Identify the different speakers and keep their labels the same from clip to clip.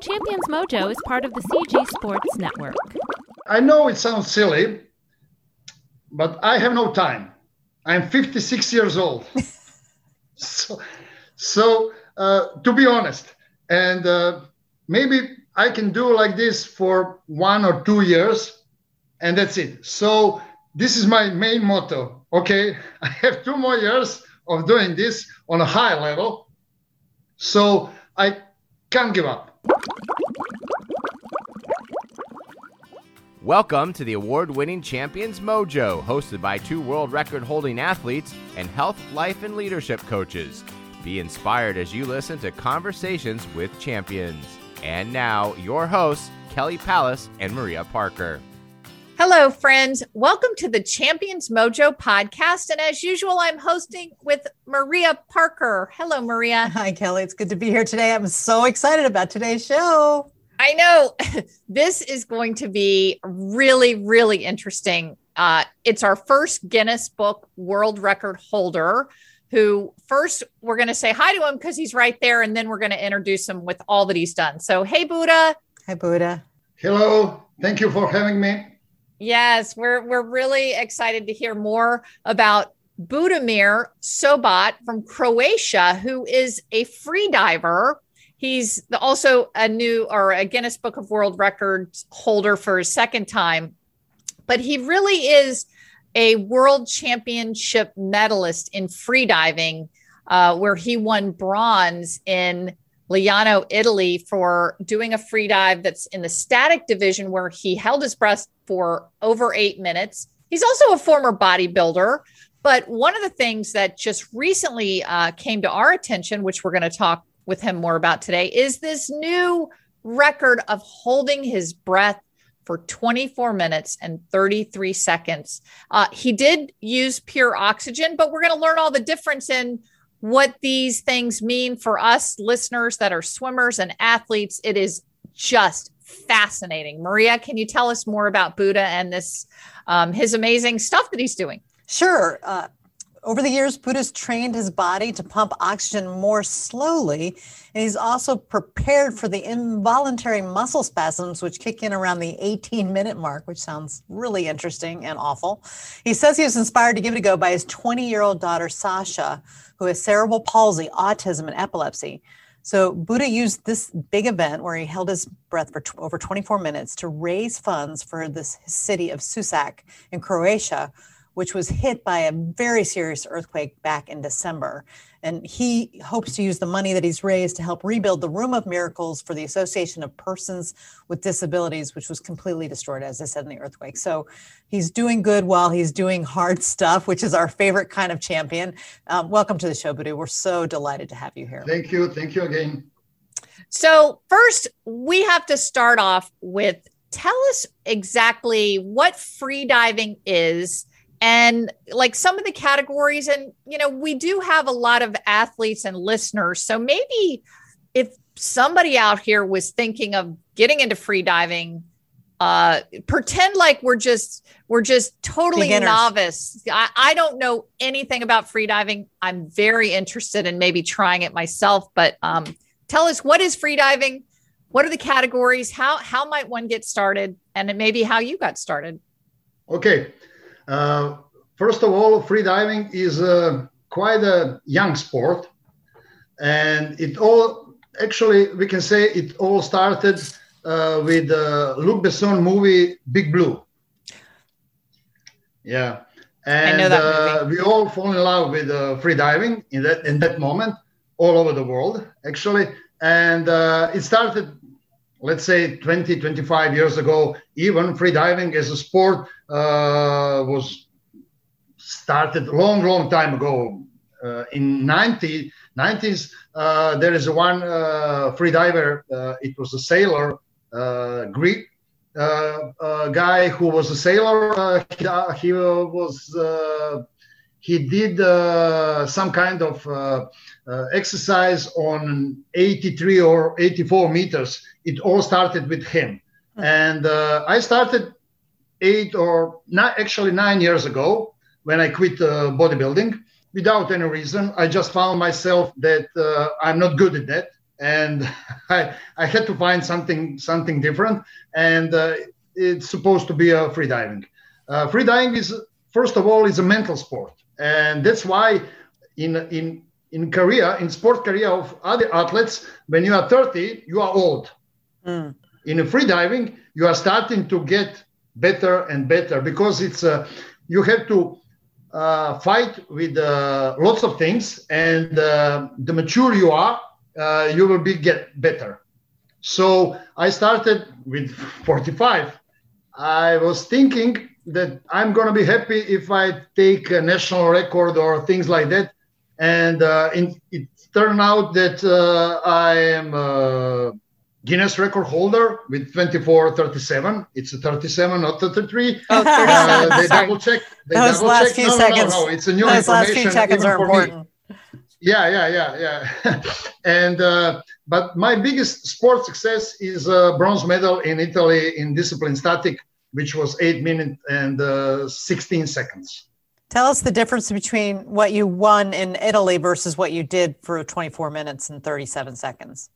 Speaker 1: Champions Mojo is part of the CG Sports Network.
Speaker 2: I know it sounds silly, but I have no time. I'm 56 years old. so, so uh, to be honest, and uh, maybe I can do like this for one or two years, and that's it. So this is my main motto. Okay, I have two more years of doing this on a high level, so I can't give up.
Speaker 3: Welcome to the award winning Champions Mojo, hosted by two world record holding athletes and health, life, and leadership coaches. Be inspired as you listen to conversations with champions. And now, your hosts, Kelly Palace and Maria Parker.
Speaker 4: Hello, friends. Welcome to the Champions Mojo podcast. And as usual, I'm hosting with Maria Parker. Hello, Maria.
Speaker 5: Hi, Kelly. It's good to be here today. I'm so excited about today's show.
Speaker 4: I know this is going to be really, really interesting. Uh, it's our first Guinness Book World Record holder. Who first we're going to say hi to him because he's right there, and then we're going to introduce him with all that he's done. So, hey, Buddha.
Speaker 5: Hi, Buddha.
Speaker 2: Hello. Thank you for having me.
Speaker 4: Yes, we're we're really excited to hear more about Budimir Sobat from Croatia, who is a free diver. He's also a new or a Guinness Book of World Records holder for a second time, but he really is a world championship medalist in freediving, uh, where he won bronze in Lignano, Italy, for doing a free dive that's in the static division, where he held his breath for over eight minutes. He's also a former bodybuilder. But one of the things that just recently uh, came to our attention, which we're going to talk with him more about today is this new record of holding his breath for 24 minutes and 33 seconds. Uh, he did use pure oxygen, but we're going to learn all the difference in what these things mean for us listeners that are swimmers and athletes. It is just fascinating. Maria, can you tell us more about Buddha and this um, his amazing stuff that he's doing?
Speaker 5: Sure. Uh, over the years, Buddha's trained his body to pump oxygen more slowly, and he's also prepared for the involuntary muscle spasms, which kick in around the 18 minute mark, which sounds really interesting and awful. He says he was inspired to give it a go by his 20 year old daughter, Sasha, who has cerebral palsy, autism, and epilepsy. So Buddha used this big event where he held his breath for t- over 24 minutes to raise funds for this city of Sisak in Croatia, which was hit by a very serious earthquake back in December. And he hopes to use the money that he's raised to help rebuild the Room of Miracles for the Association of Persons with Disabilities, which was completely destroyed, as I said, in the earthquake. So he's doing good while he's doing hard stuff, which is our favorite kind of champion. Um, welcome to the show, Buddy. We're so delighted to have you here.
Speaker 2: Thank you. Thank you again.
Speaker 4: So, first, we have to start off with tell us exactly what freediving is and like some of the categories and you know we do have a lot of athletes and listeners. So maybe if somebody out here was thinking of getting into free diving uh pretend like we're just we're just totally
Speaker 5: Beginners.
Speaker 4: novice. I, I don't know anything about free diving. I'm very interested in maybe trying it myself but um tell us what is free diving? What are the categories? How how might one get started? And then maybe how you got started.
Speaker 2: Okay. Uh, first of all, free diving is uh, quite a young sport, and it all actually we can say it all started uh, with the Luc Besson movie Big Blue. Yeah, and uh, we all fall in love with uh, free diving in that in that moment all over the world actually, and uh, it started let's say 20 25 years ago even free diving as a sport uh, was started long long time ago. Uh, in 90 90s uh, there is one uh, free diver uh, it was a sailor uh, greek guy who was a sailor he, he was he did uh, some kind of uh, uh, exercise on 83 or 84 meters. It all started with him. And uh, I started eight or not actually nine years ago when I quit uh, bodybuilding without any reason. I just found myself that uh, I'm not good at that. and I, I had to find something something different. And uh, it's supposed to be a free diving. Uh, free diving is first of all is a mental sport, and that's why in in in career in sport career of other athletes, when you are 30, you are old. Mm. In free diving, you are starting to get better and better because it's uh, you have to uh, fight with uh, lots of things, and uh, the mature you are, uh, you will be get better. So I started with 45. I was thinking that I'm going to be happy if I take a national record or things like that. And uh, in, it turned out that uh, I am a Guinness record holder with 24:37. It's a 37, not 33. Oh, uh, they double check. They
Speaker 5: Those
Speaker 2: double
Speaker 5: last
Speaker 2: check.
Speaker 5: few
Speaker 2: no,
Speaker 5: seconds.
Speaker 2: No, no. It's a new
Speaker 5: Those last few seconds are
Speaker 2: for me.
Speaker 5: important.
Speaker 2: Yeah, yeah, yeah, yeah. and uh, but my biggest sport success is a bronze medal in Italy in discipline static, which was eight minutes and uh, 16 seconds.
Speaker 5: Tell us the difference between what you won in Italy versus what you did for 24 minutes and 37 seconds.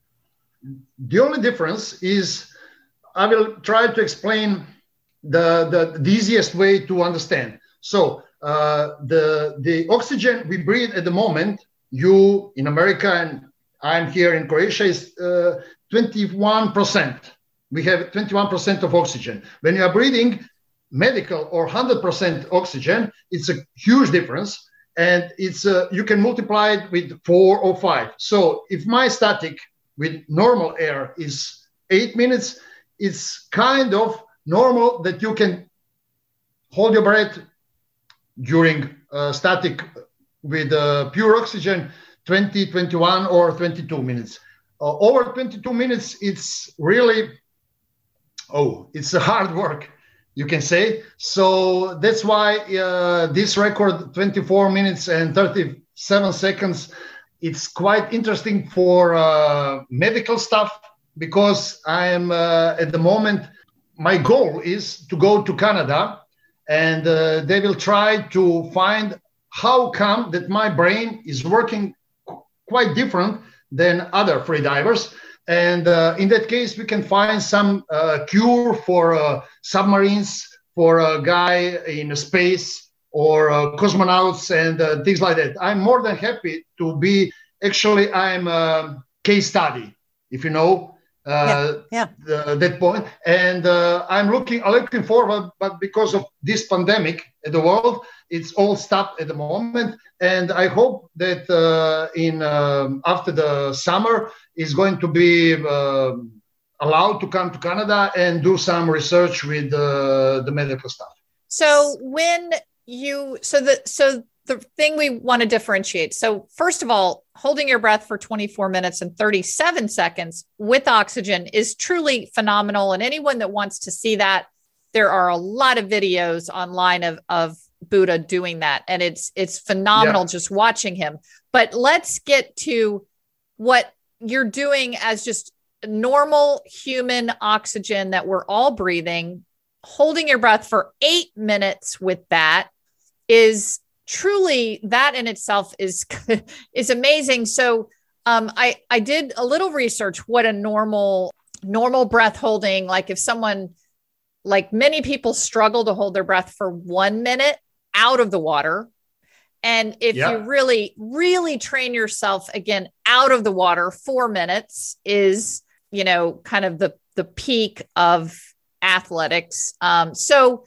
Speaker 2: The only difference is I will try to explain the, the, the easiest way to understand. So uh, the, the oxygen we breathe at the moment, you in America and I'm here in Croatia, is uh, 21%. We have 21% of oxygen. When you are breathing medical or 100% oxygen, it's a huge difference. And it's uh, you can multiply it with four or five. So if my static with normal air is eight minutes, it's kind of normal that you can hold your breath during uh, static with uh, pure oxygen 20, 21, or 22 minutes. Uh, over 22 minutes, it's really, oh, it's a hard work, you can say. So that's why uh, this record, 24 minutes and 37 seconds, it's quite interesting for uh, medical stuff because I am uh, at the moment, my goal is to go to Canada and uh, they will try to find how come that my brain is working qu- quite different than other free divers and uh, in that case we can find some uh, cure for uh, submarines for a guy in space or uh, cosmonauts and uh, things like that i'm more than happy to be actually i'm a case study if you know uh,
Speaker 5: yeah,
Speaker 2: The, that point. And uh, I'm looking, I'm looking forward, but because of this pandemic in the world, it's all stopped at the moment. And I hope that uh, in um, after the summer is going to be um allowed to come to Canada and do some research with uh, the medical stuff.
Speaker 4: So when you so the so the thing we want to differentiate. So first of all, holding your breath for 24 minutes and 37 seconds with oxygen is truly phenomenal. And anyone that wants to see that, there are a lot of videos online of of Buddha doing that, and it's it's phenomenal
Speaker 2: Yeah.
Speaker 4: just watching him. But let's get to what you're doing as just normal human oxygen that we're all breathing. Holding your breath for eight minutes with that is truly that in itself is is amazing. So um, I I did a little research what a normal normal breath holding like if someone like many people struggle to hold their breath for one minute out of the water. And if you really, really train yourself again out of the water, four minutes is, you know, kind of the the peak of athletics. Um, so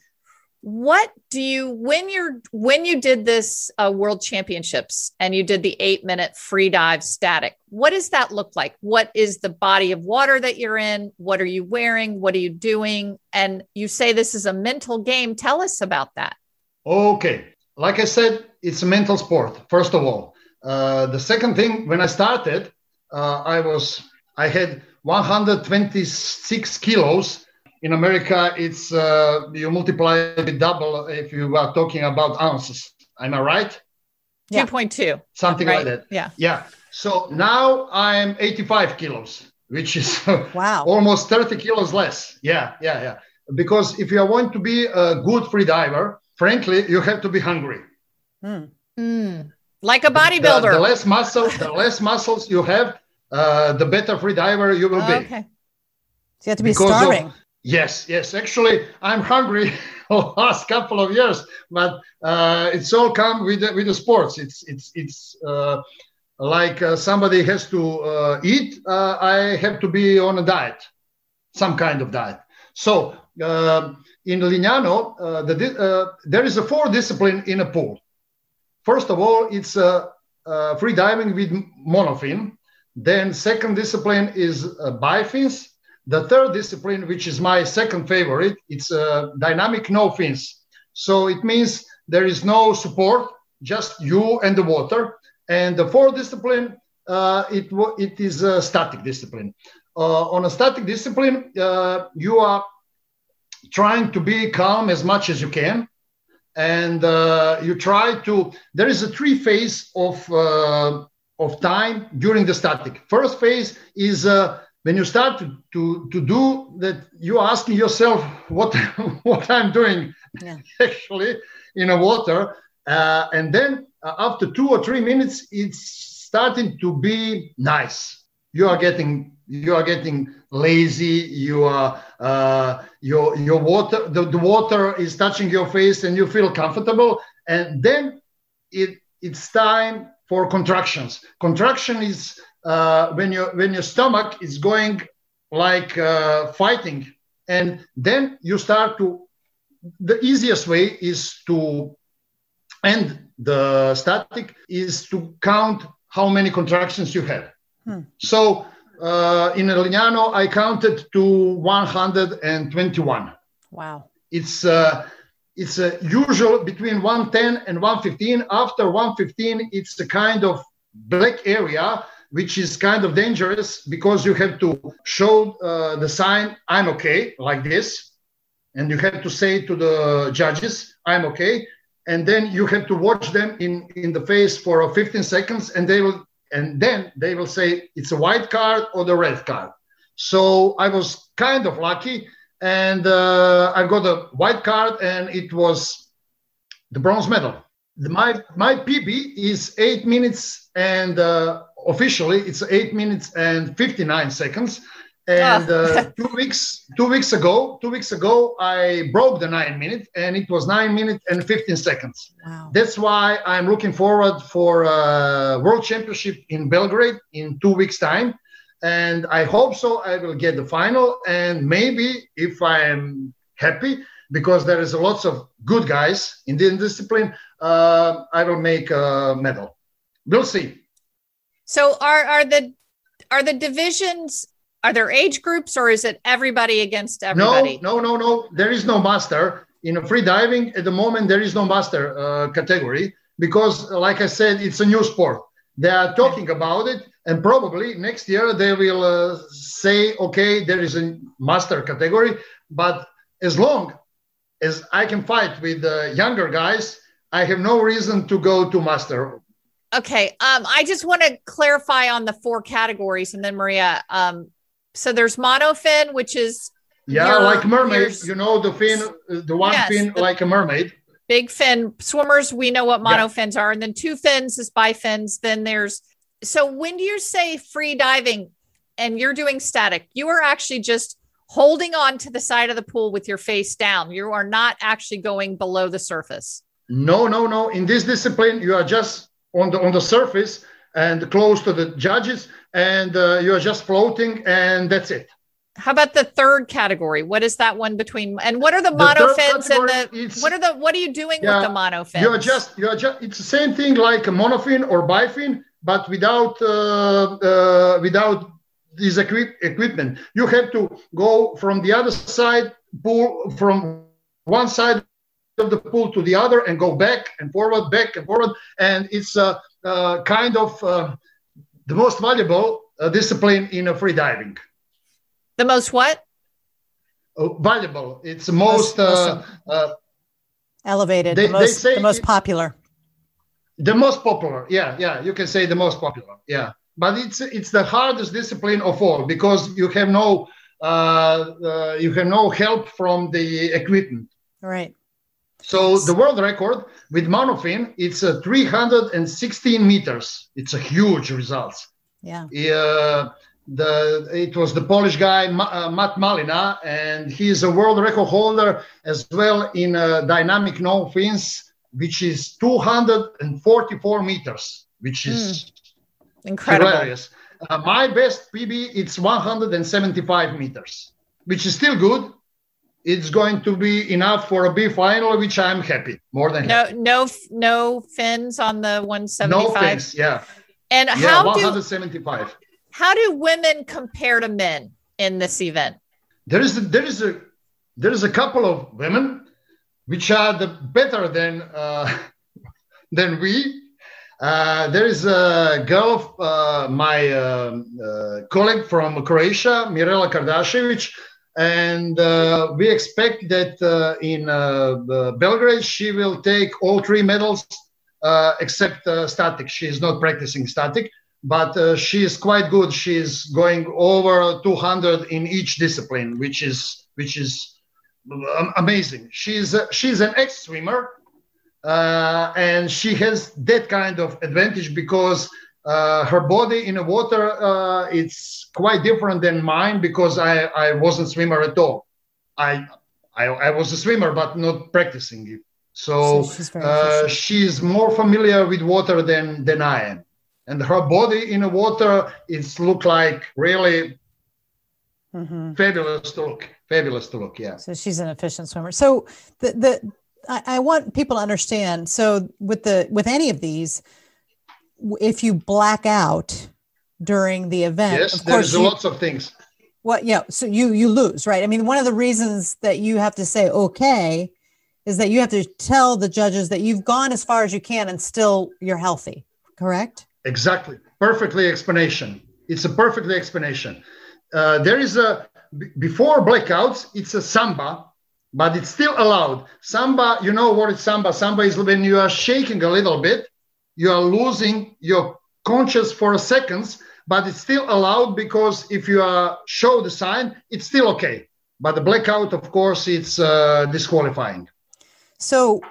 Speaker 4: what do you when you're when you did this uh, world championships and you did the eight minute free dive static what does that look like? What is the body of water that you're in? What are you wearing? What are you doing? And you say this is a mental game. Tell us about that
Speaker 2: Okay. Like I said, it's a mental sport, first of all. Uh, the second thing, when I started, uh, I was, I had 126 kilos. In America, it's, uh, you multiply it double if you are talking about ounces. Am I right?
Speaker 5: Yeah.
Speaker 4: 2.2
Speaker 2: Something
Speaker 4: right
Speaker 2: like that.
Speaker 4: yeah
Speaker 2: Yeah. So now I'm 85 kilos, which is
Speaker 5: Wow.
Speaker 2: almost 30 kilos less. Yeah, yeah, yeah. Because if you are going to be a good free diver, frankly, you have to be hungry.
Speaker 5: Hmm.
Speaker 4: Mm. like a
Speaker 2: The,
Speaker 4: bodybuilder
Speaker 2: the less muscle, the less muscles you have, uh, the better free diver you will be.
Speaker 4: Okay.
Speaker 5: So you have to be
Speaker 2: Because of-
Speaker 5: starving.
Speaker 2: Yes, yes. Actually, I'm hungry the last couple of years, but uh, it's all come with the, with the sports. It's it's it's uh, like uh, somebody has to uh, eat. Uh, I have to be on a diet, some kind of diet. So uh, in Lignano, uh, the, uh, there is a four discipline in a pool. First of all, it's uh, uh, free diving with monofin. Then second discipline is uh, bifins. The third discipline, which is my second favorite, it's uh, dynamic no fins. So it means there is no support, just you and the water. And the fourth discipline, it it is a static discipline. On a static discipline, you are trying to be calm as much as you can, and uh, you try to. There is a three phase of uh, of time during the static. First phase is uh, when you start to, to, to do that, you're asking yourself what, what I'm doing
Speaker 5: Yeah.
Speaker 2: actually in a water. Uh, and then uh, after two or three minutes, it's starting to be nice. You are getting you are getting lazy. You are uh, your your water the, the water is touching your face and you feel comfortable. And then it it's time for contractions. Contraction is uh, when your when your stomach is going like uh, fighting, and then you start to. The easiest way is to end the static is to count how many contractions you have.
Speaker 5: Hmm.
Speaker 2: So uh, in Lignano, I counted to 121
Speaker 5: Wow.
Speaker 2: it's uh, it's uh, usual between 110 and 115 after 115 it's a kind of black area which is kind of dangerous because you have to show uh, the sign i'm okay like this. And you have to say to the judges i'm okay. And then you have to watch them in in the face for uh, 15 seconds and they will and then they will say it's a white card or the red card so i was kind of lucky and uh, I got a white card, and it was the bronze medal. The, my my PB is eight minutes, and uh, officially it's eight minutes and fifty nine seconds. And uh, two weeks two weeks ago, two weeks ago, I broke the nine minute, and it was nine minutes and fifteen seconds.
Speaker 5: Wow.
Speaker 2: That's why I'm looking forward for uh, World Championship in Belgrade in two weeks' time, and I hope so. I will get the final, and maybe if I am happy, because there is lots of good guys in the discipline, uh, I will make a medal. We'll see.
Speaker 4: So are are the are the divisions are there age groups or is it everybody against everybody?
Speaker 2: No, no, no, no. There is no master in free diving at the moment. There is no master uh, category because, like I said, it's a new sport. They are talking about it, and probably next year they will uh, say, "Okay, there is a master category." But as long as I can fight with the younger guys, I have no reason to go to master.
Speaker 4: Okay. Um, I just want to clarify on the four categories and then Maria. Um, so there's monofin, which is
Speaker 2: Yeah,
Speaker 4: Your-
Speaker 2: like
Speaker 4: mermaids.
Speaker 2: You know the fin, uh, the one
Speaker 4: Yes,
Speaker 2: fin
Speaker 4: the-
Speaker 2: like a mermaid.
Speaker 4: big fin swimmers. We know what
Speaker 2: Yeah.
Speaker 4: monofins are. And then two fins is bifins. Then there's so when do you say free diving and you're doing static, you are actually just holding on to the side of the pool with your face down. You are not actually going below the surface.
Speaker 2: No, no, no. In this discipline, you are just on the on the surface and close to the judges, and uh, you are just floating, and that's it.
Speaker 4: How about the third category? What is that one between? And what are the,
Speaker 2: The
Speaker 4: monofins and the what are the what are you doing
Speaker 2: Yeah,
Speaker 4: with the monofins?
Speaker 2: You are just you are just. It's the same thing like a monofin or bifin, but without uh, uh, without this equip, equipment. You have to go from the other side, pull from one side of the pool to the other, and go back and forward, back and forward, and it's a uh, kind of uh, the most valuable uh, discipline in uh, free diving.
Speaker 4: the most what?
Speaker 2: Uh, valuable. It's the most. Uh, uh,
Speaker 5: Elevated,
Speaker 2: They-
Speaker 5: the most,
Speaker 2: say
Speaker 5: the most popular.
Speaker 2: the most popular yeah yeah you can say the most popular yeah but it's it's the hardest discipline of all because you have no uh, uh, you have no help from the equipment
Speaker 5: Right.
Speaker 2: So the world record with monofin it's uh, 316 meters it's a huge result
Speaker 5: Yeah.
Speaker 2: Uh, the it was the Polish guy uh, Matt Malina, and he is a world record holder as well in uh, dynamic no fins, which is 244 meters, which is
Speaker 4: mm. incredible.
Speaker 2: Hilarious. Uh, my best PB it's 175 meters, which is still good. It's going to be enough for a B final, which I'm happy more than
Speaker 4: no,
Speaker 2: happy.
Speaker 4: no, no fins on the 175.
Speaker 2: No fins, yeah.
Speaker 4: And
Speaker 2: yeah,
Speaker 4: how
Speaker 2: 175.
Speaker 4: do how do women compare to men in this event?
Speaker 2: There is a, there is a there is a couple of women which are the better than uh, than we. Uh, there is a girl, uh, my uh, uh, colleague from Croatia, Mirela Kardashevic, and uh, we expect that in Belgrade she will take all three medals except static. She is not practicing static but uh, she is quite good. She is going over 200 in each discipline, which is which is amazing. She's she's an ex swimmer, uh, and she has that kind of advantage because uh, her body in the water uh, it's quite different than mine because I I wasn't swimmer at all. I I, I was a swimmer but not practicing it. So, so she's, uh, she's more familiar with water than than I am and her body in the water it's look like really mm-hmm. fabulous to look fabulous to look yeah
Speaker 5: so she's an efficient swimmer so the the I, I want people to understand so with the with any of these if you black out during the event
Speaker 2: yes there's you, lots of things
Speaker 5: what yeah so you you lose right i mean one of the reasons that you have to say okay is that you have to tell the judges that you've gone as far as you can and still you're healthy correct
Speaker 2: Exactly. Perfectly explanation. It's a perfectly explanation. Uh, there is a before blackouts. It's a samba, but it's still allowed. Samba, you know what is samba? Samba is when you are shaking a little bit, you are losing your conscious for a seconds, but it's still allowed because if you show the sign, it's still okay. But the blackout, of course, it's uh, disqualifying.
Speaker 5: So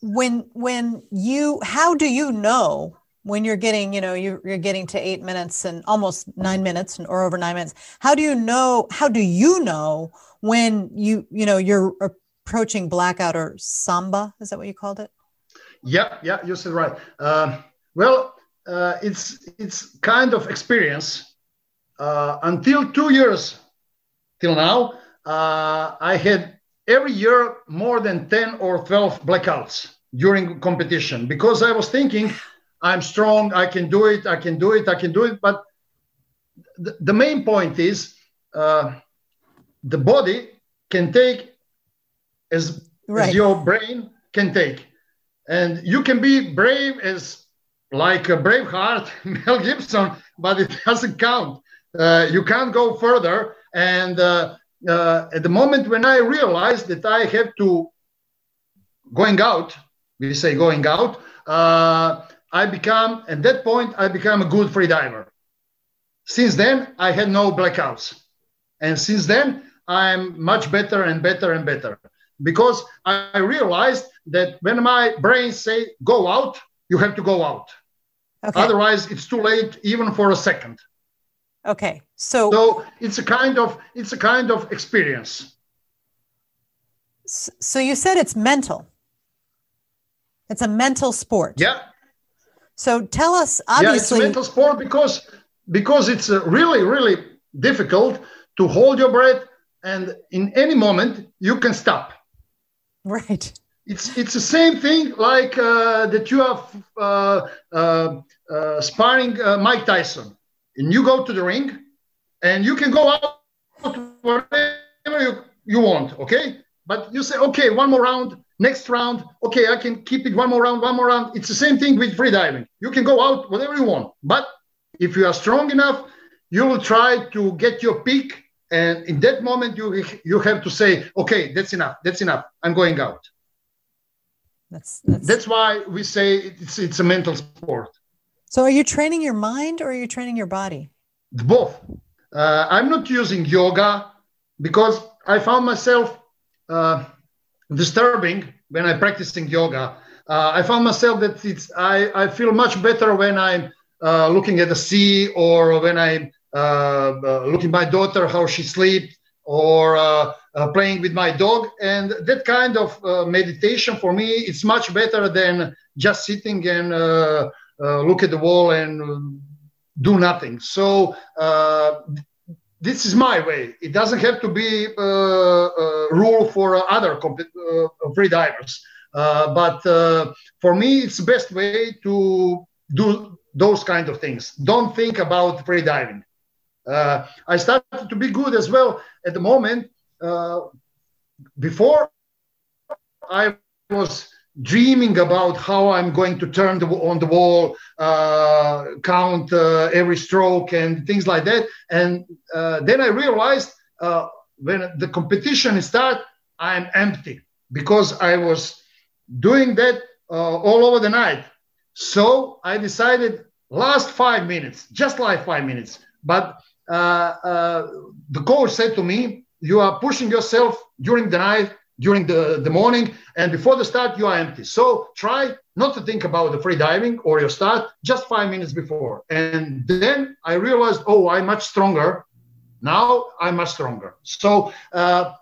Speaker 5: when when you how do you know when you're getting you know you're, you're getting to eight minutes and almost nine minutes or over nine minutes how do you know how do you know when you you know you're approaching blackout or samba is that what you called it
Speaker 2: yeah yeah you said right uh, well uh, it's it's kind of experience uh, until two years till now uh, i had every year more than 10 or 12 blackouts during competition because i was thinking I'm strong, I can do it, I can do it, I can do it. But the, the main point is uh, the body can take as, right. as your brain can take. And you can be brave as like a Braveheart, Mel Gibson, but it doesn't count. Uh, you can't go further. And uh, uh, at the moment when I realized that I have to going out, we say going out, uh, I become, at that point, I become a good free diver. Since then, I had no blackouts. And since then, I'm much better and better and better because I realized that when my brain say go out, you have to go out. Okay. Otherwise, it's too late even for a second.
Speaker 5: Okay. So
Speaker 2: So it's a kind of it's a kind of experience.
Speaker 5: So you said it's mental. It's a mental sport.
Speaker 2: Yeah.
Speaker 5: So tell us, obviously,
Speaker 2: yeah, it's mental sport because because it's uh, really really difficult to hold your breath, and in any moment you can stop.
Speaker 5: Right.
Speaker 2: It's it's the same thing like uh, that you are uh, uh, uh sparring uh, Mike Tyson, and you go to the ring, and you can go out whatever you, you want, okay? But you say, okay, one more round, Next round, okay, I can keep it one more round, one more round. It's the same thing with freediving. You can go out whatever you want, but if you are strong enough, you will try to get your peak. And in that moment, you you have to say, okay, that's enough. That's enough. I'm going out.
Speaker 5: That's that's,
Speaker 2: that's why we say it's it's a mental sport.
Speaker 5: So, are you training your mind or are you training your body?
Speaker 2: Both. Uh, I'm not using yoga because I found myself. Uh, disturbing when I'm practicing yoga. Uh, I found myself that it's I, I feel much better when I'm uh, looking at the sea or when I uh, uh, looking my daughter how she sleeps or uh, uh, playing with my dog. And that kind of uh, meditation for me it's much better than just sitting and uh, uh, look at the wall and uh, do nothing. So this is my way. It doesn't have to be a rule for other comp- free divers. But for me it's the best way to do those kind of things. Don't think about free diving uh, I started to be good as well at the moment. Uh, before I was dreaming about how I'm going to turn the, on the wall, uh, count uh, every stroke, and things like that. And uh, then I realized uh, when the competition started, I'm empty because I was doing that all over the night. So I decided last five minutes, just like five minutes. But the coach said to me, "You are pushing yourself during the night, during the, the morning, and before the start, you are empty. So try not to think about the free diving or your start just five minutes before." And then I realized, "Oh, I'm much stronger." Now I'm much stronger. So uh,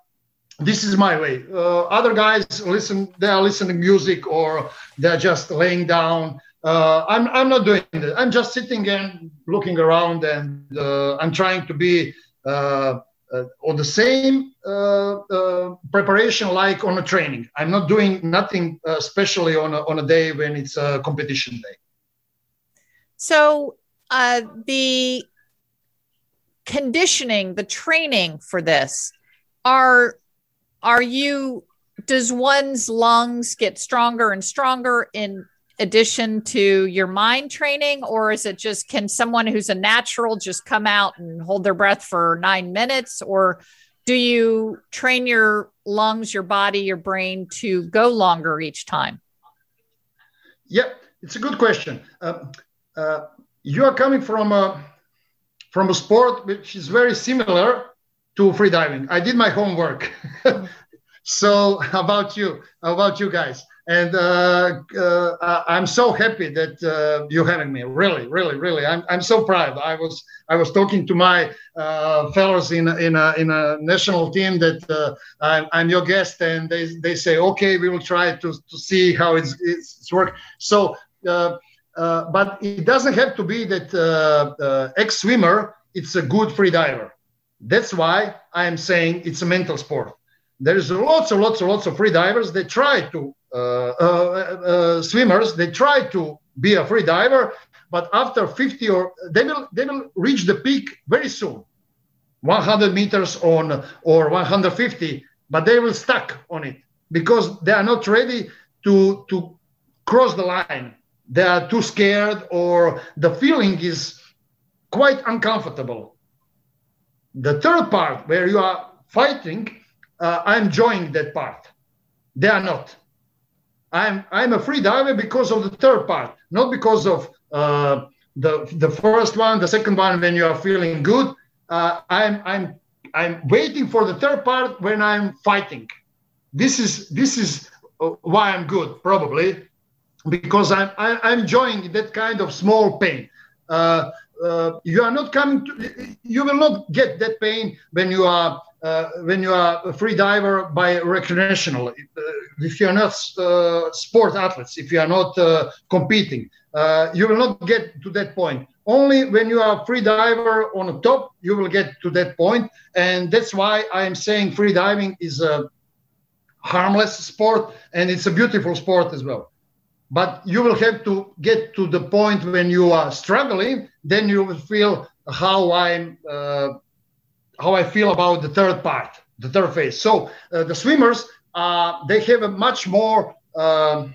Speaker 2: this is my way. Uh, other guys listen; they are listening music or they're just laying down uh, I'm, I'm not doing that. I'm just sitting and looking around and uh, I'm trying to be uh, uh on the same uh, uh, preparation like on a training. I'm not doing nothing especially on a, on a day when it's a competition day.
Speaker 4: So the conditioning, the training for this, are are you does one's lungs get stronger and stronger in addition to your mind training or is it just can someone who's a natural just come out and hold their breath for 9 minutes? Or do you train your lungs your body your brain to go longer each time?
Speaker 2: Yep it's a good question. Uh, uh, you are coming from a from a sport which is very similar to freediving. I did my homework. So about you? About you guys and uh, uh, I'm so happy that uh, you're having me. Really, really, really, I'm, I'm so proud. I was I was talking to my uh, fellows in in a, in a national team that uh, I'm, I'm, your guest, and they, they say okay, we will try to, to see how it's it's work. So, uh, but it doesn't have to be that ex swimmer. It's a good free diver. That's why I am saying it's a mental sport. There's lots and lots and lots of free divers. They try to uh, uh, uh, Uh, uh, uh, swimmers they try to be a free diver but after 50 or they will they will reach the peak very soon. 100 meters on or 150 but they will stuck on it because they are not ready to to cross the line. They are too scared or the feeling is quite uncomfortable. The third part where you are fighting uh, i'm enjoying that part. They are not I'm I'm a free diver because of the third part, not because of uh, the the first one, the second one when you are feeling good. Uh, I'm I'm I'm waiting for the third part when I'm fighting. This is this is uh, why I'm good probably because I'm I'm enjoying that kind of small pain. Uh, uh, you are not coming to you will not get that pain when you are when you are a free diver by recreational, uh, if you are not uh, sport athletes, if you are not uh, competing, uh, you will not get to that point. Only when you are a free diver on the top, you will get to that point. And that's why I am saying free diving is a harmless sport and it's a beautiful sport as well. But you will have to get to the point when you are struggling, then you will feel how I'm uh, how I feel about the third part, the third phase. So uh, the swimmers, uh, they have a much more, um,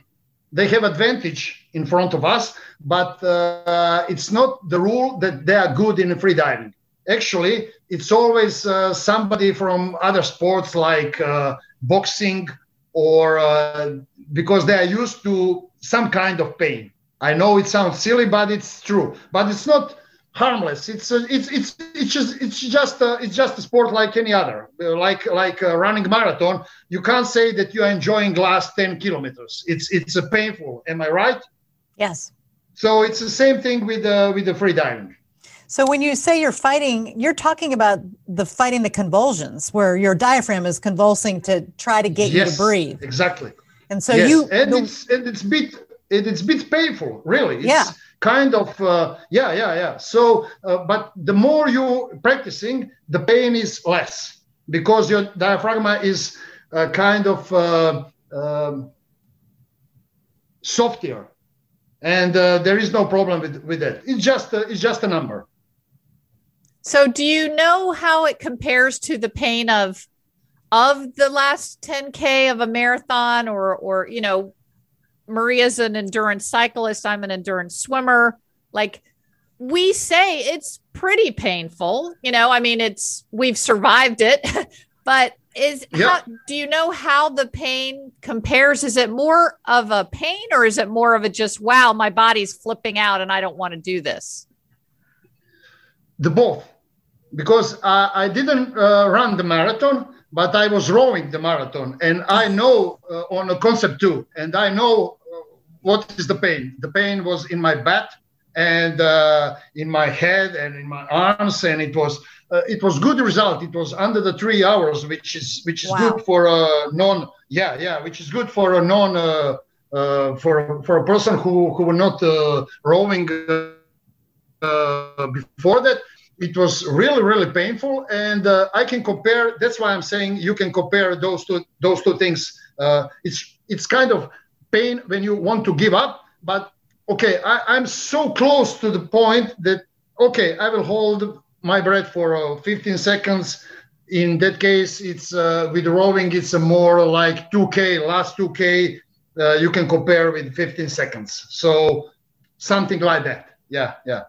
Speaker 2: they have advantage in front of us, but uh, it's not the rule that they are good in free diving. Actually, it's always uh, somebody from other sports like uh, boxing or uh, because they are used to some kind of pain. I know it sounds silly, but it's true. But it's not harmless. It's a, it's it's it's just it's just a, it's just a sport like any other. Like like running marathon, you can't say that you are enjoying last ten kilometers. It's it's a painful. Am I right?
Speaker 5: Yes.
Speaker 2: So it's the same thing with uh, with the free diving.
Speaker 5: So when you say you're fighting, you're talking about the fighting the convulsions, where your diaphragm is convulsing to try to get
Speaker 2: yes,
Speaker 5: you to breathe.
Speaker 2: Exactly.
Speaker 5: And so
Speaker 2: yes.
Speaker 5: you
Speaker 2: and
Speaker 5: the,
Speaker 2: it's and it's bit it, it's bit painful, really. It's
Speaker 5: Yeah.
Speaker 2: Kind of uh, yeah yeah yeah. So uh, but the more you practicing, the pain is less because your diaphragm is uh, kind of uh, um, softer, and uh, there is no problem with with that. It's just uh, it's just a number.
Speaker 4: So do you know how it compares to the pain of of the last 10k of a marathon or or you know Maria's an endurance cyclist, I'm an endurance swimmer. Like we say it's pretty painful, you know, I mean it's we've survived it, but is
Speaker 2: Yeah.
Speaker 4: how do you know how the pain compares? Is it more of a pain or is it more of a just wow, my body's flipping out and I don't want to do this?
Speaker 2: the both because I, I didn't uh, run the marathon but i was rowing the marathon and i know uh, on a Concept2 and i know uh, what is the pain? The pain was in my back and uh, in my head and in my arms and it was uh, it was good result. It was under the three hours which is which is
Speaker 5: Wow.
Speaker 2: good for a non yeah yeah which is good for a non uh, uh, for for a person who who were not uh, rowing uh, uh, before that. It was really really painful and uh, i can compare that's why i'm saying you can compare those two those two things. Uh, it's it's kind of pain when you want to give up but okay I, i'm so close to the point that okay i will hold my breath for uh, 15 seconds in that case it's uh, with rowing it's a more like 2k last 2k uh, you can compare with 15 seconds so something like that yeah yeah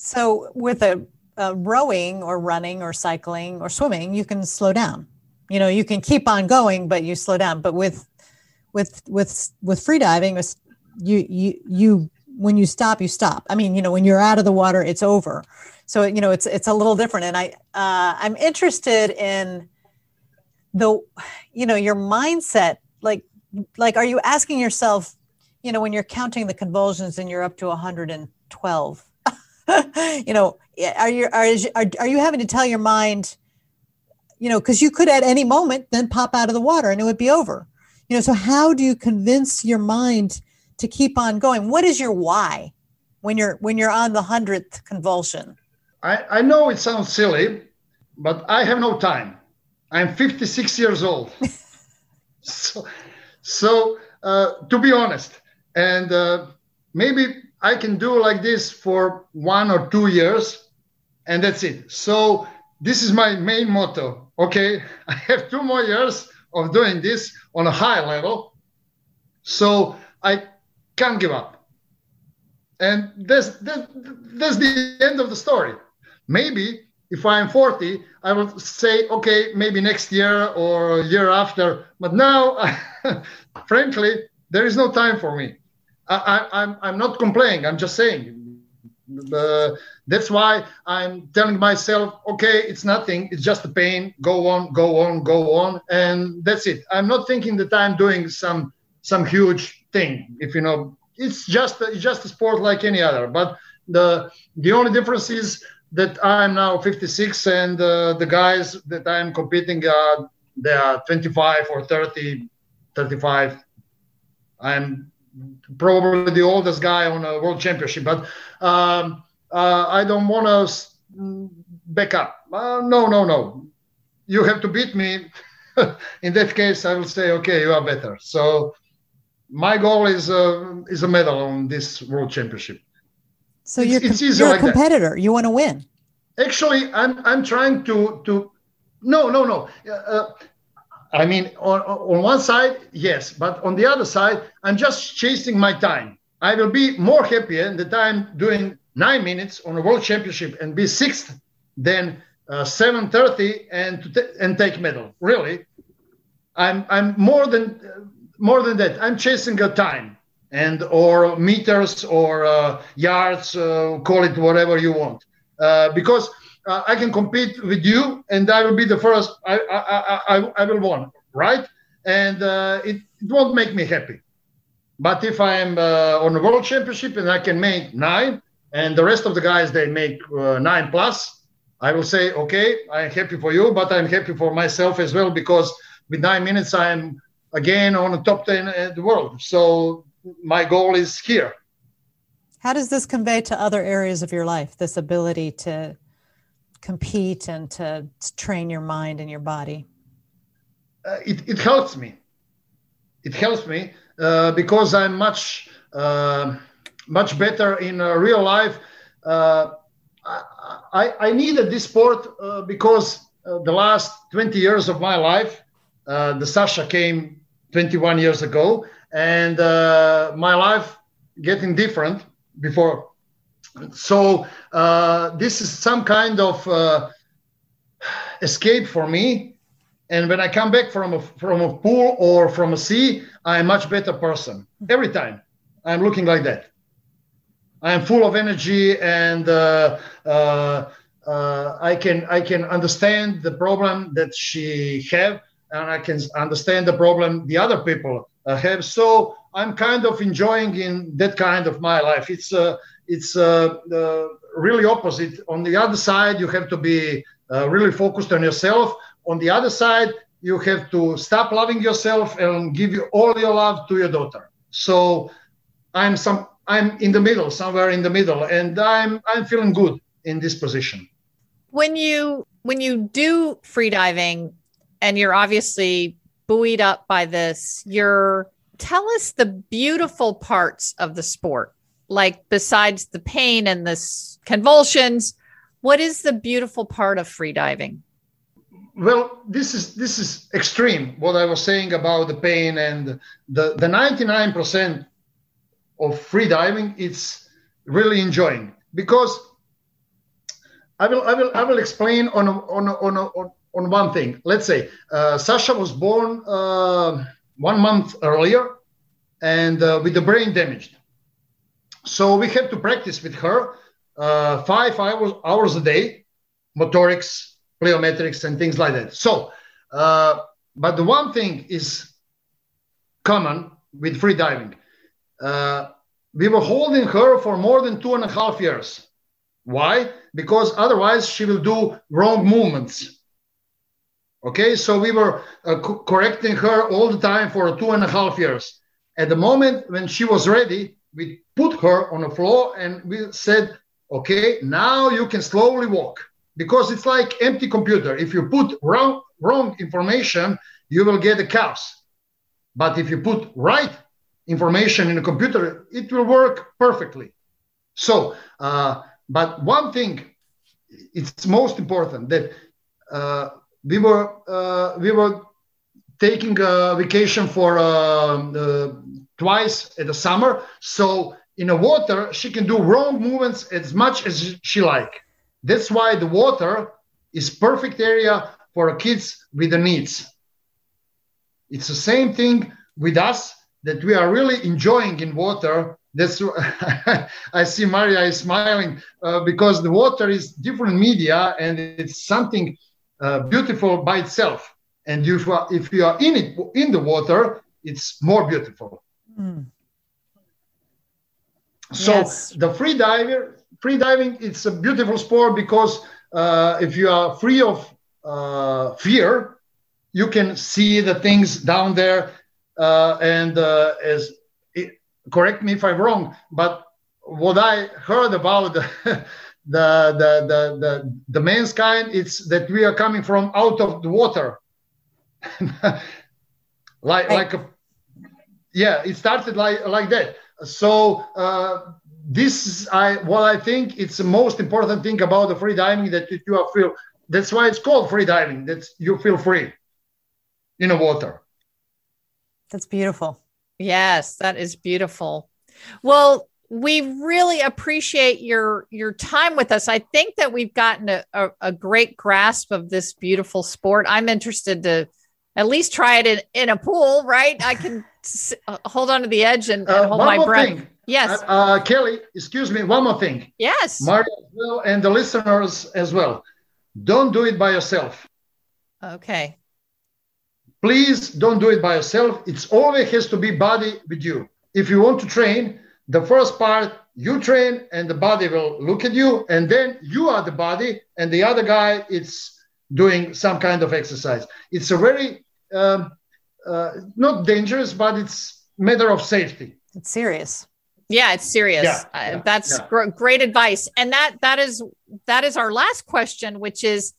Speaker 5: so with a, a rowing or running or cycling or swimming, you can slow down. You know, you can keep on going, but you slow down. But with with with with free diving, it's- you you you when you stop, you stop. I mean, you know, when you're out of the water, it's over. So you know, it's it's a little different. And I uh, I'm interested in the you know your mindset. Like like, are you asking yourself, you know, when you're counting the convulsions and you're up to 112? you know, are you are, are are you having to tell your mind, you know, because you could at any moment then pop out of the water and it would be over. You know, so how do you convince your mind to keep on going? What is your why when you're when you're on the hundredth convulsion?
Speaker 2: I, I know it sounds silly, but I have no time. I'm 56 years old. so, so uh, to be honest, and uh, maybe I can do like this for one or two years, and that's it. So this is my main motto. Okay, I have two more years of doing this on a high level, so I can't give up. And that's that, that's the end of the story. Maybe if I'm 40, I will say, okay, maybe next year or year after. But now, frankly, there is no time for me. I, I'm, I'm not complaining. I'm just saying. That's why I'm telling myself, okay, it's nothing. It's just a pain. Go on, go on, go on, and that's it. I'm not thinking that I'm doing some some huge thing. If you know, it's just it's just a sport like any other. But the the only difference is that I'm now 56 and uh, the guys that I'm competing uh, they are 25 or 30 35 I'm probably the oldest guy on a world championship but um, uh, I don't want to back up uh, no no no you have to beat me in that case I will say okay you are better so my goal is uh, is a medal on this world championship
Speaker 5: So
Speaker 2: It's-
Speaker 5: you're
Speaker 2: it's
Speaker 5: you're
Speaker 2: like
Speaker 5: a
Speaker 2: that.
Speaker 5: competitor. You want to win.
Speaker 2: actually i'm i'm trying to to no no no uh, i mean on on one side yes but on the other side i'm just chasing my time. I will be more happier in the time doing nine minutes on a world championship and be sixth than uh, 730 and t- and take medal. Really i'm i'm more than uh, more than that. I'm chasing a time and or meters or uh, yards uh, call it whatever you want. Uh, because uh, I can compete with you, and I will be the first. I I I, I, I will win, right? And uh, it, it won't make me happy. But if I'm uh, on a world championship and I can make nine, and the rest of the guys they make uh, nine plus, I will say, okay, I'm happy for you, but I'm happy for myself as well because with nine minutes I'm again on the top ten in the world. So my goal is here.
Speaker 5: How does this convey to other areas of your life? This ability to compete and to train your mind and your body?
Speaker 2: Uh, it, it helps me. It helps me uh, because I'm much uh, much better in uh, real life. Uh, I, I needed this sport uh, because the last 20 years of my life, the Sasha came 21 years ago, and my life getting different before. So this is some kind of escape for me and when I come back from a from a pool or from a sea, I'm a much better person every time. I'm looking like that. I am full of energy, and uh, uh, uh, I can I can understand the problem that she have, and I can understand the problem the other people uh, have. So I'm kind of enjoying in that kind of my life. It's uh, it's uh, really opposite. On the other side, you have to be really focused on yourself on the other side, you have to stop loving yourself and give you all your love to your daughter. So I'm some I'm in the middle, somewhere in the middle, and I'm I'm feeling good in this position.
Speaker 4: When you when you do free diving and you're obviously buoyed up by this, you're tell us the beautiful parts of the sport. Like besides the pain and the convulsions, what is the beautiful part of free diving?
Speaker 2: well this is this is extreme what i was saying about the pain and the the 99% of free diving it's really enjoying because i will i will i will explain on on on on, on one thing let's say uh, sasha was born uh, one month earlier and uh, with the brain damaged so we have to practice with her uh, five hours hours a day motorics plyometrics and things like that. So, uh, but the one thing is common with free diving. Uh, we were holding her for more than two and a half years. Why? Because otherwise she will do wrong movements. Okay, so we were uh, co- correcting her all the time for two and a half years. At the moment when she was ready, we put her on the floor and we said, okay, now you can slowly walk because it's like empty computer. If you put wrong wrong information, you will get a chaos. But if you put right information in a computer, it will work perfectly. So, uh, but one thing, it's most important that uh, we were uh, we were taking a vacation for uh, twice in the summer. So in the water, she can do wrong movements as much as she like. That's why the water is perfect area for kids with the needs. It's the same thing with us that we are really enjoying in water. That's I see Maria is smiling uh, because the water is different media and it's something uh, beautiful by itself. And if you, are, if you are in it in the water, it's more beautiful. Mm. So yes. the free diver free diving it's a beautiful sport because uh, if you are free of uh, fear you can see the things down there uh, and uh, as it, correct me if i'm wrong but what i heard about the the, the, the, the, mankind it's that we are coming from out of the water like like a, yeah it started like like that so uh, this is I what I think it's the most important thing about the free diving that you are feel. That's why it's called free diving. That you feel free in the water.
Speaker 5: That's beautiful.
Speaker 4: Yes, that is beautiful. Well, we really appreciate your your time with us. I think that we've gotten a, a, a great grasp of this beautiful sport. I'm interested to at least try it in, in a pool, right? I can s- hold on to the edge and, and uh, hold my breath. Thing. Yes.
Speaker 2: Uh, uh, Kelly, excuse me, one more thing.
Speaker 4: Yes.
Speaker 2: Mario as well, and the listeners as well. Don't do it by yourself.
Speaker 4: Okay.
Speaker 2: Please don't do it by yourself. It's always has to be body with you. if you want to train, the first part you train and the body will look at you, and then you are the body, and the other guy is doing some kind of exercise. It's a very um, uh, not dangerous, but it's matter of safety.
Speaker 5: It's serious.
Speaker 4: Yeah, it's serious.
Speaker 2: Yeah,
Speaker 4: uh,
Speaker 2: yeah,
Speaker 4: that's
Speaker 2: yeah.
Speaker 4: gr- great advice. And that that is that is our last question, which is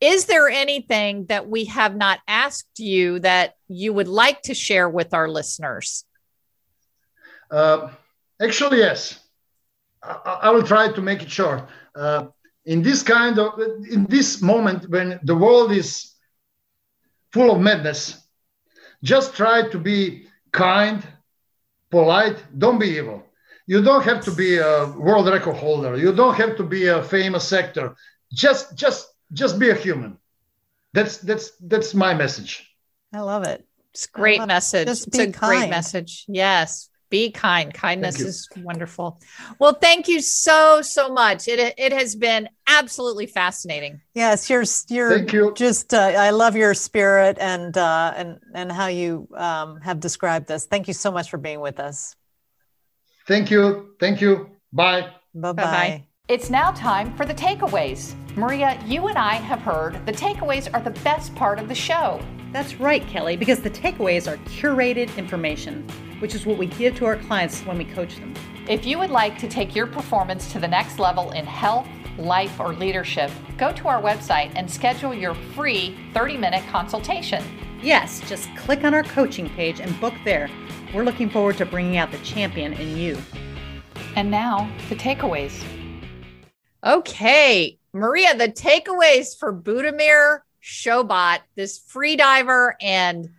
Speaker 4: is there anything that we have not asked you that you would like to share with our listeners?
Speaker 2: Uh, actually, yes. I, I will try to make it short. Uh, in this kind of, in this moment when the world is full of madness, just try to be kind, polite. Don't be evil. You don't have to be a world record holder. You don't have to be a famous actor. Just, just, just be a human. That's that's that's my message.
Speaker 5: I love it.
Speaker 4: It's a great message.
Speaker 5: just
Speaker 4: It's
Speaker 5: be
Speaker 4: a great message. Yes. Be kind. Kindness is wonderful. Well, thank you so, so much. It, it has been absolutely fascinating.
Speaker 5: Yes, you're you're
Speaker 2: Thank you.
Speaker 5: just uh, I love your spirit and uh, and and how you um, have described this. Thank you so much for being with us.
Speaker 2: Thank you. Thank you. Bye.
Speaker 5: Bye
Speaker 4: Bye-bye.
Speaker 5: bye.
Speaker 6: It's now time for the takeaways. Maria, you and I have heard the takeaways are the best part of the show.
Speaker 7: That's right, Kelly, because the takeaways are curated information, which is what we give to our clients when we coach them.
Speaker 6: If you would like to take your performance to the next level in health, life, or leadership, go to our website and schedule your free 30 minute consultation.
Speaker 7: Yes, just click on our coaching page and book there. We're looking forward to bringing out the champion in you.
Speaker 6: And now, the takeaways.
Speaker 4: Okay, Maria, the takeaways for Budimir Šobat, this free diver and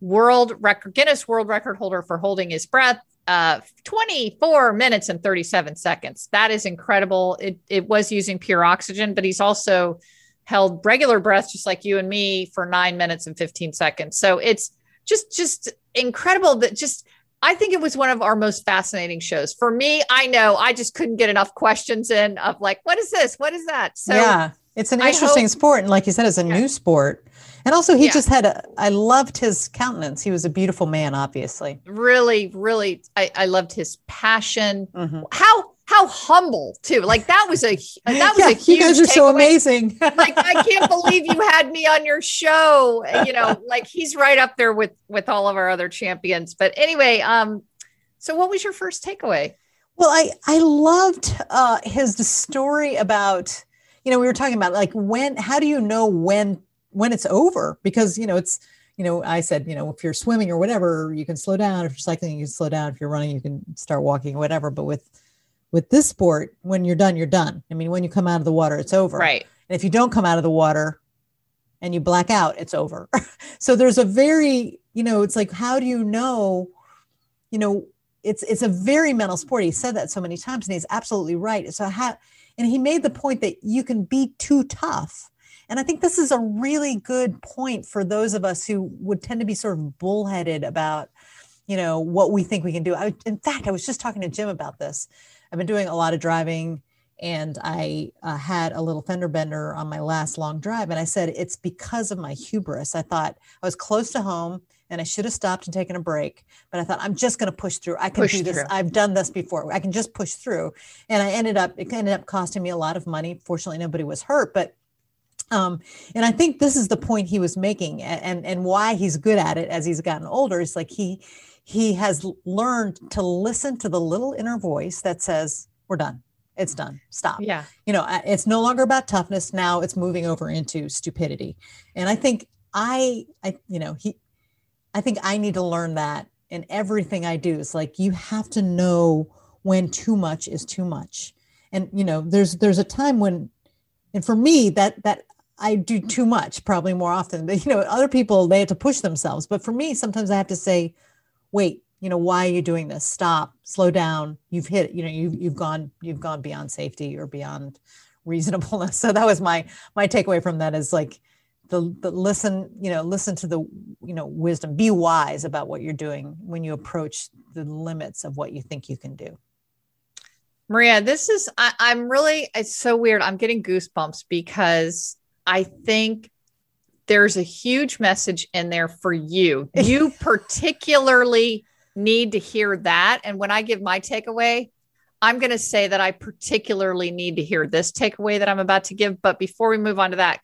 Speaker 4: world record Guinness World Record holder for holding his breath, uh, 24 minutes and 37 seconds. That is incredible. It it was using pure oxygen, but he's also held regular breath just like you and me for nine minutes and 15 seconds. So it's just just incredible that just I think it was one of our most fascinating shows. For me, I know I just couldn't get enough questions in of like, what is this? What is that? So
Speaker 5: yeah, it's an
Speaker 4: I
Speaker 5: interesting
Speaker 4: hope-
Speaker 5: sport, and like you said, it's a
Speaker 4: Yeah.
Speaker 5: new sport. And also, he
Speaker 4: Yeah.
Speaker 5: just had a. I loved his countenance. He was a beautiful man, obviously.
Speaker 4: really, really, I, I loved his passion.
Speaker 5: Mhm.
Speaker 4: How how humble too. Like that was a that was
Speaker 5: yeah,
Speaker 4: a huge.
Speaker 5: you guys are so amazing.
Speaker 4: like I can't believe you had me on your show. You know, like he's right up there with with all of our other champions. But anyway, um, so what was your first takeaway?
Speaker 5: Well, I I loved uh, his story about you know we were talking about like when how do you know when when it's over because you know it's you know I said you know if you're swimming or whatever you can slow down if you're cycling you can slow down if you're running you can start walking or whatever but with with this sport when you're done you're done I mean when you come out of the water it's over
Speaker 4: Right.
Speaker 5: and if you don't come out of the water and you black out, it's over. so there's a very, you know, it's like, how do you know, you know, it's it's a very mental sport. He said that so many times, and he's absolutely right. So how and he made the point that you can be too tough. And I think this is a really good point for those of us who would tend to be sort of bullheaded about, you know, what we think we can do. I, in fact, I was just talking to Jim about this. I've been doing a lot of driving and I uh, had a little fender bender on my last long drive. And I said, it's because of my hubris. I thought I was close to home and I should have stopped and taken a break. But I thought, I'm just going to push through. I can
Speaker 4: Push
Speaker 5: do this.
Speaker 4: through.
Speaker 5: I've done this before. I can just push through. And I ended up, it ended up costing me a lot of money. Fortunately, nobody was hurt. But um, and I think this is the point he was making, and and why he's good at it as he's gotten older. Is like he he has learned to listen to the little inner voice that says, "We're done. It's done. Stop."
Speaker 4: Yeah.
Speaker 5: You know, it's no longer about toughness. Now it's moving over into stupidity. And I think I I you know he I think I need to learn that in everything I do. It's like you have to know when too much is too much. And you know, there's there's a time when and for me that that I do too much probably more often. But you know, other people they have to push themselves. But for me, sometimes I have to say, wait, you know, why are you doing this? Stop, slow down. You've hit, you know, you've you've gone, you've gone beyond safety or beyond reasonableness. So that was my my takeaway from that is like the, the listen, you know, listen to the, you know, wisdom, be wise about what you're doing when you approach the limits of what you think you can do.
Speaker 4: Maria, this is, I, I'm really, it's so weird. I'm getting goosebumps because I think there's a huge message in there for you. You particularly need to hear that. And when I give my takeaway, I'm going to say that I particularly need to hear this takeaway that I'm about to give. But before we move on to that,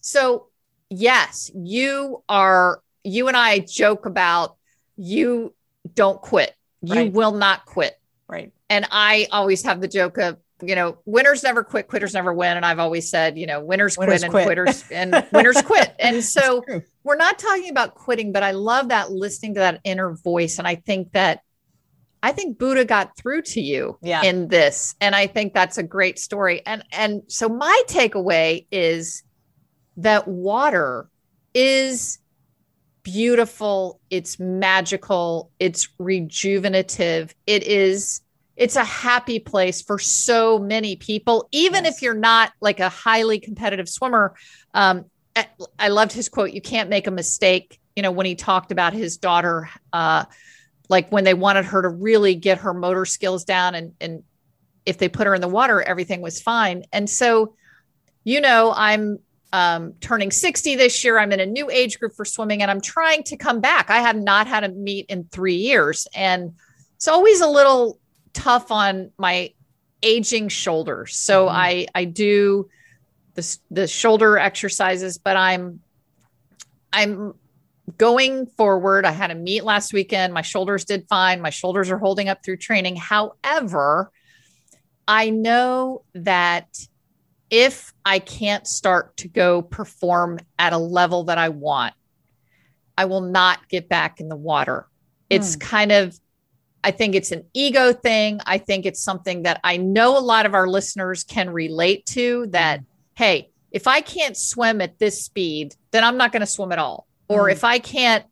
Speaker 4: so yes, you are, you and I joke about you don't quit. You
Speaker 5: Right.
Speaker 4: will not quit.
Speaker 5: Right.
Speaker 4: And I always have the joke of, you know, winners never quit, quitters never win. And I've always said, you know, winners,
Speaker 5: Winners
Speaker 4: quit and quitters and winners quit. And so we're not talking about quitting, but I love that listening to that inner voice. And I think that I think Buddha got through to you
Speaker 5: Yeah.
Speaker 4: in this. And I think that's a great story. And and so my takeaway is that water is beautiful, it's magical, it's rejuvenative. It is it's a happy place for so many people even
Speaker 5: Yes.
Speaker 4: if you're not like a highly competitive swimmer um, I- loved his quote. You can't make a mistake. You know, when he talked about his daughter, uh, like when they wanted her to really get her motor skills down, and and if they put her in the water, everything was fine. And so, you know, I'm um, turning 60 this year. I'm in a new age group for swimming, and I'm trying to come back. I have not had a meet in three years, and it's always a little tough on my aging shoulders. So
Speaker 5: Mhm.
Speaker 4: I I do the the shoulder exercises, but I'm I'm going forward. I had a meet last weekend. My shoulders did fine. My shoulders are holding up through training. However, I know that if I can't start to go perform at a level that I want, I will not get back in the water. It's kind of I think it's an ego thing. I think it's something that I know a lot of our listeners can relate to that hey, if I can't swim at this speed, then I'm not going to swim at all. Or
Speaker 5: Mm.
Speaker 4: if I can't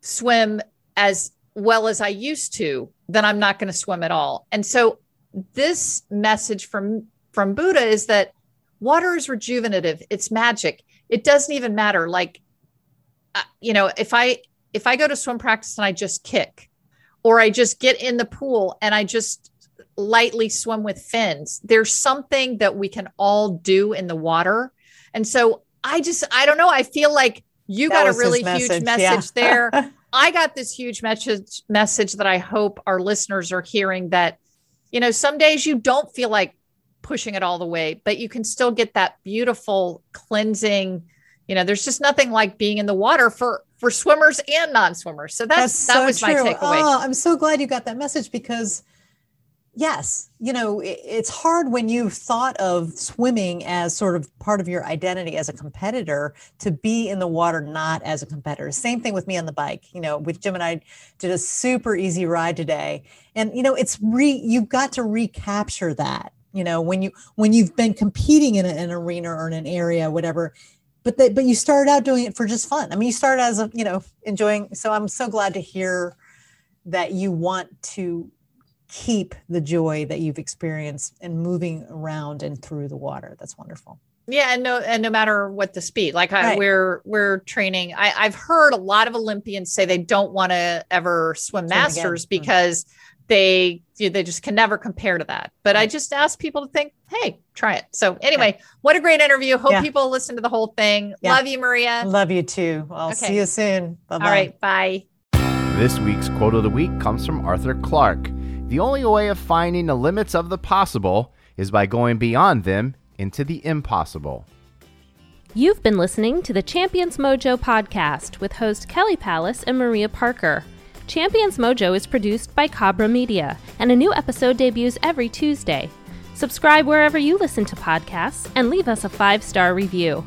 Speaker 4: swim as well as I used to, then I'm not going to swim at all. And so this message from from Buddha is that water is rejuvenative. It's magic. It doesn't even matter like uh, you know, if I if I go to swim practice and I just kick or I just get in the pool and I just lightly swim with fins. There's something that we can all do in the water. And so I just, I don't know. I feel like you
Speaker 5: That
Speaker 4: got a really
Speaker 5: message,
Speaker 4: huge
Speaker 5: yeah.
Speaker 4: message there. I got this huge message message that I hope our listeners are hearing that, you know, some days you don't feel like pushing it all the way, but you can still get that beautiful cleansing. You know, there's just nothing like being in the water for for swimmers and non-swimmers. So that's, that was my takeaway.
Speaker 5: Oh, I'm so glad you got that message because, yes, you know, it's hard when you've thought of swimming as sort of part of your identity as a competitor to be in the water not as a competitor. Same thing with me on the bike. You know, with Jim and I did a super easy ride today, and you know, it's re you've got to recapture that. You know, when you when you've been competing in a- an arena or in an area, whatever, but that but you started out doing it for just fun. I mean, you started as a you know enjoying. So I'm so glad to hear that you want to keep the joy that you've experienced and moving around and through the water. That's wonderful.
Speaker 4: Yeah, and no, and no matter what the speed, like I,
Speaker 5: Right.
Speaker 4: we're we're training. I, I've heard a lot of Olympians say they don't want to ever swim
Speaker 5: Swim again.
Speaker 4: masters
Speaker 5: Mm.
Speaker 4: because they they just can never compare to that. But I just ask people to think, hey, try it. So anyway, what a great interview. Hope
Speaker 5: Yeah.
Speaker 4: people listen to the whole thing.
Speaker 5: Yeah.
Speaker 4: Love you, Maria.
Speaker 5: Love you too. I'll
Speaker 4: Okay.
Speaker 5: see you soon. Bye bye.
Speaker 4: All right, bye.
Speaker 3: This week's quote of the week comes from Arthur Clarke. The only way of finding the limits of the possible is by going beyond them into the impossible.
Speaker 1: You've been listening to the Champions Mojo podcast with host Kelly Palace and Maria Parker. Champions Mojo is produced by Cabra Media, and a new episode debuts every Tuesday. Subscribe wherever you listen to podcasts and leave us a five star review.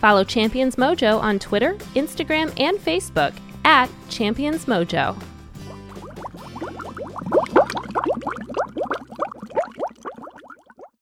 Speaker 1: Follow Champions Mojo on Twitter, Instagram, and Facebook at Champions Mojo.